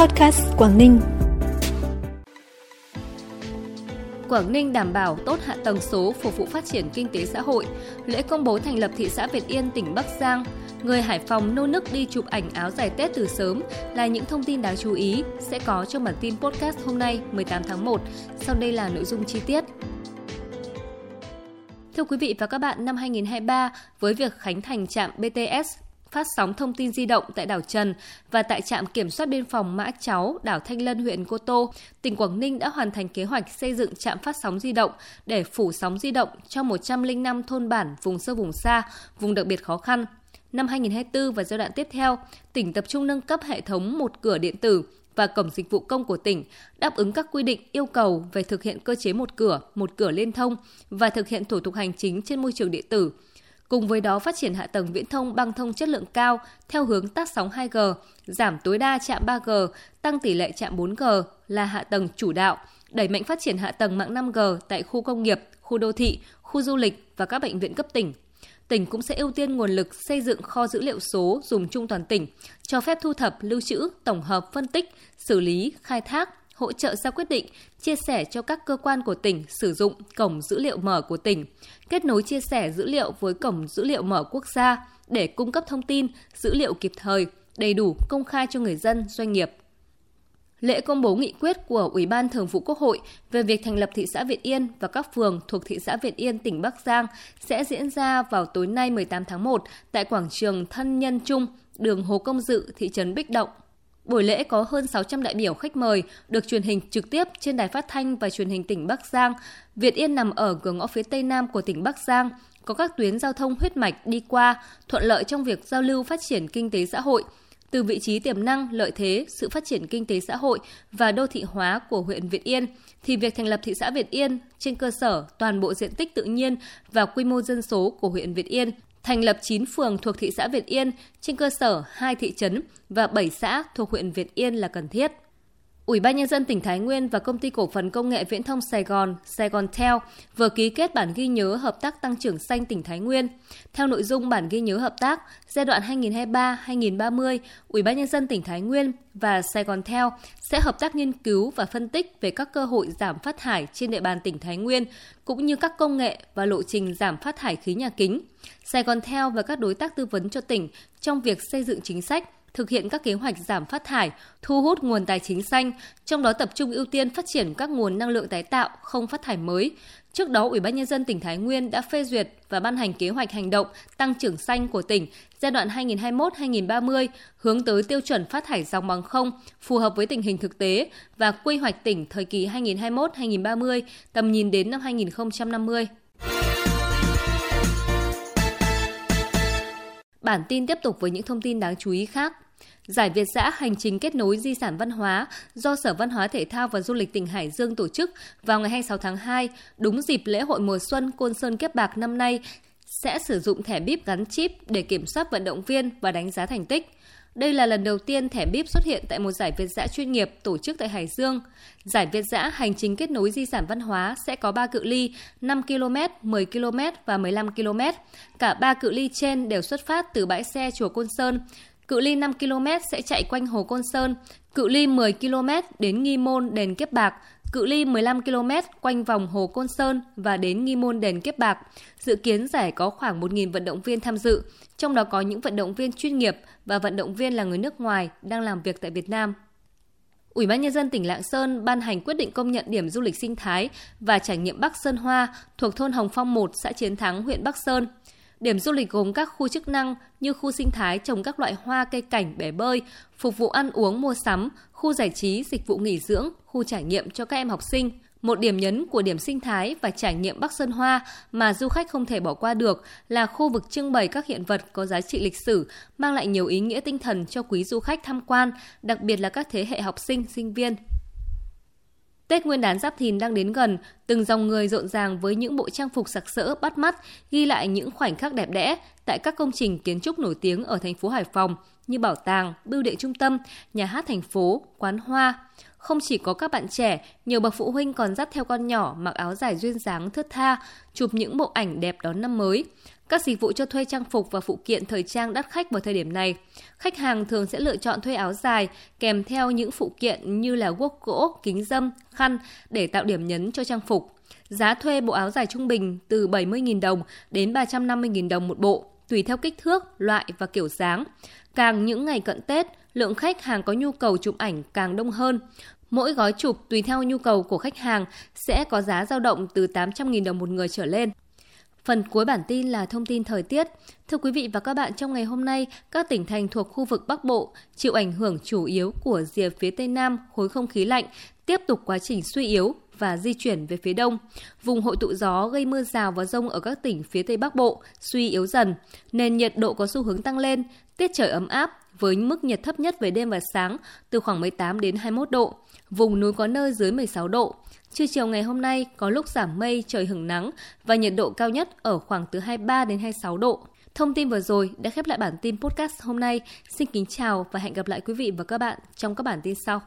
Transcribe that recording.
Podcast Quảng Ninh. Quảng Ninh đảm bảo tốt hạ tầng số phục vụ phát triển kinh tế xã hội. Lễ công bố thành lập thị xã Việt Yên, tỉnh Bắc Giang. Người Hải Phòng nô nức đi chụp ảnh áo dài Tết từ sớm là những thông tin đáng chú ý sẽ có trong bản tin podcast hôm nay 18 tháng 1. Sau đây là nội dung chi tiết. Thưa quý vị và các bạn, năm 2023, với việc khánh thành trạm BTS phát sóng thông tin di động tại đảo Trần và tại trạm kiểm soát biên phòng Mã Cháu, đảo Thanh Lân, huyện Cô Tô, tỉnh Quảng Ninh đã hoàn thành kế hoạch xây dựng trạm phát sóng di động để phủ sóng di động cho 105 thôn bản vùng sâu vùng xa, vùng đặc biệt khó khăn. Năm 2024 và giai đoạn tiếp theo, tỉnh tập trung nâng cấp hệ thống một cửa điện tử và cổng dịch vụ công của tỉnh, đáp ứng các quy định yêu cầu về thực hiện cơ chế một cửa, một cửa liên thông và thực hiện thủ tục hành chính trên môi trường điện tử – Cùng với đó phát triển hạ tầng viễn thông băng thông chất lượng cao theo hướng tác sóng 2G, giảm tối đa chạm 3G, tăng tỷ lệ chạm 4G là hạ tầng chủ đạo, đẩy mạnh phát triển hạ tầng mạng 5G tại khu công nghiệp, khu đô thị, khu du lịch và các bệnh viện cấp tỉnh. Tỉnh cũng sẽ ưu tiên nguồn lực xây dựng kho dữ liệu số dùng chung toàn tỉnh, cho phép thu thập, lưu trữ, tổng hợp, phân tích, xử lý, khai thác, hỗ trợ ra quyết định, chia sẻ cho các cơ quan của tỉnh sử dụng cổng dữ liệu mở của tỉnh, kết nối chia sẻ dữ liệu với cổng dữ liệu mở quốc gia để cung cấp thông tin, dữ liệu kịp thời, đầy đủ, công khai cho người dân, doanh nghiệp. Lễ công bố nghị quyết của Ủy ban Thường vụ Quốc hội về việc thành lập thị xã Việt Yên và các phường thuộc thị xã Việt Yên, tỉnh Bắc Giang sẽ diễn ra vào tối nay 18 tháng 1 tại quảng trường Thân Nhân Trung, đường Hồ Công Dự, thị trấn Bích Động, Buổi lễ có hơn 600 đại biểu khách mời được truyền hình trực tiếp trên đài phát thanh và truyền hình tỉnh Bắc Giang. Việt Yên nằm ở cửa ngõ phía tây nam của tỉnh Bắc Giang, có các tuyến giao thông huyết mạch đi qua, thuận lợi trong việc giao lưu phát triển kinh tế xã hội. Từ vị trí tiềm năng, lợi thế, sự phát triển kinh tế xã hội và đô thị hóa của huyện Việt Yên, thì việc thành lập thị xã Việt Yên trên cơ sở toàn bộ diện tích tự nhiên và quy mô dân số của huyện Việt Yên thành lập 9 phường thuộc thị xã Việt Yên, trên cơ sở 2 thị trấn và 7 xã thuộc huyện Việt Yên là cần thiết. Ủy ban nhân dân tỉnh Thái Nguyên và công ty cổ phần công nghệ viễn thông Sài Gòn, Sài Gòn Tel vừa ký kết bản ghi nhớ hợp tác tăng trưởng xanh tỉnh Thái Nguyên. Theo nội dung bản ghi nhớ hợp tác giai đoạn 2023-2030, Ủy ban nhân dân tỉnh Thái Nguyên và Sài Gòn Tel sẽ hợp tác nghiên cứu và phân tích về các cơ hội giảm phát thải trên địa bàn tỉnh Thái Nguyên cũng như các công nghệ và lộ trình giảm phát thải khí nhà kính. Sài Gòn Tel và các đối tác tư vấn cho tỉnh trong việc xây dựng chính sách thực hiện các kế hoạch giảm phát thải, thu hút nguồn tài chính xanh, trong đó tập trung ưu tiên phát triển các nguồn năng lượng tái tạo không phát thải mới. Trước đó, Ủy ban nhân dân tỉnh Thái Nguyên đã phê duyệt và ban hành kế hoạch hành động tăng trưởng xanh của tỉnh giai đoạn 2021-2030 hướng tới tiêu chuẩn phát thải dòng bằng không phù hợp với tình hình thực tế và quy hoạch tỉnh thời kỳ 2021-2030 tầm nhìn đến năm 2050. Bản tin tiếp tục với những thông tin đáng chú ý khác. Giải Việt giã hành trình kết nối di sản văn hóa do Sở Văn hóa Thể thao và Du lịch tỉnh Hải Dương tổ chức vào ngày 26 tháng 2, đúng dịp lễ hội mùa xuân Côn Sơn Kiếp Bạc năm nay sẽ sử dụng thẻ bíp gắn chip để kiểm soát vận động viên và đánh giá thành tích. Đây là lần đầu tiên thẻ bíp xuất hiện tại một giải Việt Giã chuyên nghiệp tổ chức tại Hải Dương. Giải Việt Giã hành trình kết nối di sản văn hóa sẽ có 3 cự ly 5 km, 10 km và 15 km. Cả ba cự ly trên đều xuất phát từ bãi xe chùa Côn Sơn. Cự ly 5 km sẽ chạy quanh Hồ Côn Sơn, cự ly 10 km đến Nghi Môn đền Kiếp Bạc, cự ly 15 km quanh vòng Hồ Côn Sơn và đến Nghi Môn đền Kiếp Bạc. Dự kiến giải có khoảng 1.000 vận động viên tham dự, trong đó có những vận động viên chuyên nghiệp và vận động viên là người nước ngoài đang làm việc tại Việt Nam. Ủy ban nhân dân tỉnh Lạng Sơn ban hành quyết định công nhận điểm du lịch sinh thái và trải nghiệm Bắc Sơn Hoa thuộc thôn Hồng Phong 1, xã Chiến Thắng, huyện Bắc Sơn. Điểm du lịch gồm các khu chức năng như khu sinh thái trồng các loại hoa cây cảnh bể bơi, phục vụ ăn uống mua sắm, khu giải trí, dịch vụ nghỉ dưỡng, khu trải nghiệm cho các em học sinh. Một điểm nhấn của điểm sinh thái và trải nghiệm Bắc Sơn Hoa mà du khách không thể bỏ qua được là khu vực trưng bày các hiện vật có giá trị lịch sử, mang lại nhiều ý nghĩa tinh thần cho quý du khách tham quan, đặc biệt là các thế hệ học sinh, sinh viên. Tết Nguyên đán Giáp Thìn đang đến gần, từng dòng người rộn ràng với những bộ trang phục sặc sỡ bắt mắt, ghi lại những khoảnh khắc đẹp đẽ tại các công trình kiến trúc nổi tiếng ở thành phố Hải Phòng như bảo tàng, bưu điện trung tâm, nhà hát thành phố, quán hoa. Không chỉ có các bạn trẻ, nhiều bậc phụ huynh còn dắt theo con nhỏ mặc áo dài duyên dáng thướt tha, chụp những bộ ảnh đẹp đón năm mới. Các dịch vụ cho thuê trang phục và phụ kiện thời trang đắt khách vào thời điểm này. Khách hàng thường sẽ lựa chọn thuê áo dài kèm theo những phụ kiện như là guốc gỗ, kính dâm, khăn để tạo điểm nhấn cho trang phục. Giá thuê bộ áo dài trung bình từ 70.000 đồng đến 350.000 đồng một bộ, tùy theo kích thước, loại và kiểu dáng. Càng những ngày cận Tết, lượng khách hàng có nhu cầu chụp ảnh càng đông hơn. Mỗi gói chụp tùy theo nhu cầu của khách hàng sẽ có giá dao động từ 800.000 đồng một người trở lên. Phần cuối bản tin là thông tin thời tiết. Thưa quý vị và các bạn, trong ngày hôm nay, các tỉnh thành thuộc khu vực Bắc Bộ chịu ảnh hưởng chủ yếu của rìa phía Tây Nam khối không khí lạnh tiếp tục quá trình suy yếu và di chuyển về phía đông. Vùng hội tụ gió gây mưa rào và rông ở các tỉnh phía Tây Bắc Bộ suy yếu dần, nên nhiệt độ có xu hướng tăng lên, tiết trời ấm áp với mức nhiệt thấp nhất về đêm và sáng từ khoảng 18 đến 21 độ, vùng núi có nơi dưới 16 độ. Trưa chiều ngày hôm nay có lúc giảm mây, trời hứng nắng và nhiệt độ cao nhất ở khoảng từ 23 đến 26 độ. Thông tin vừa rồi đã khép lại bản tin podcast hôm nay. Xin kính chào và hẹn gặp lại quý vị và các bạn trong các bản tin sau.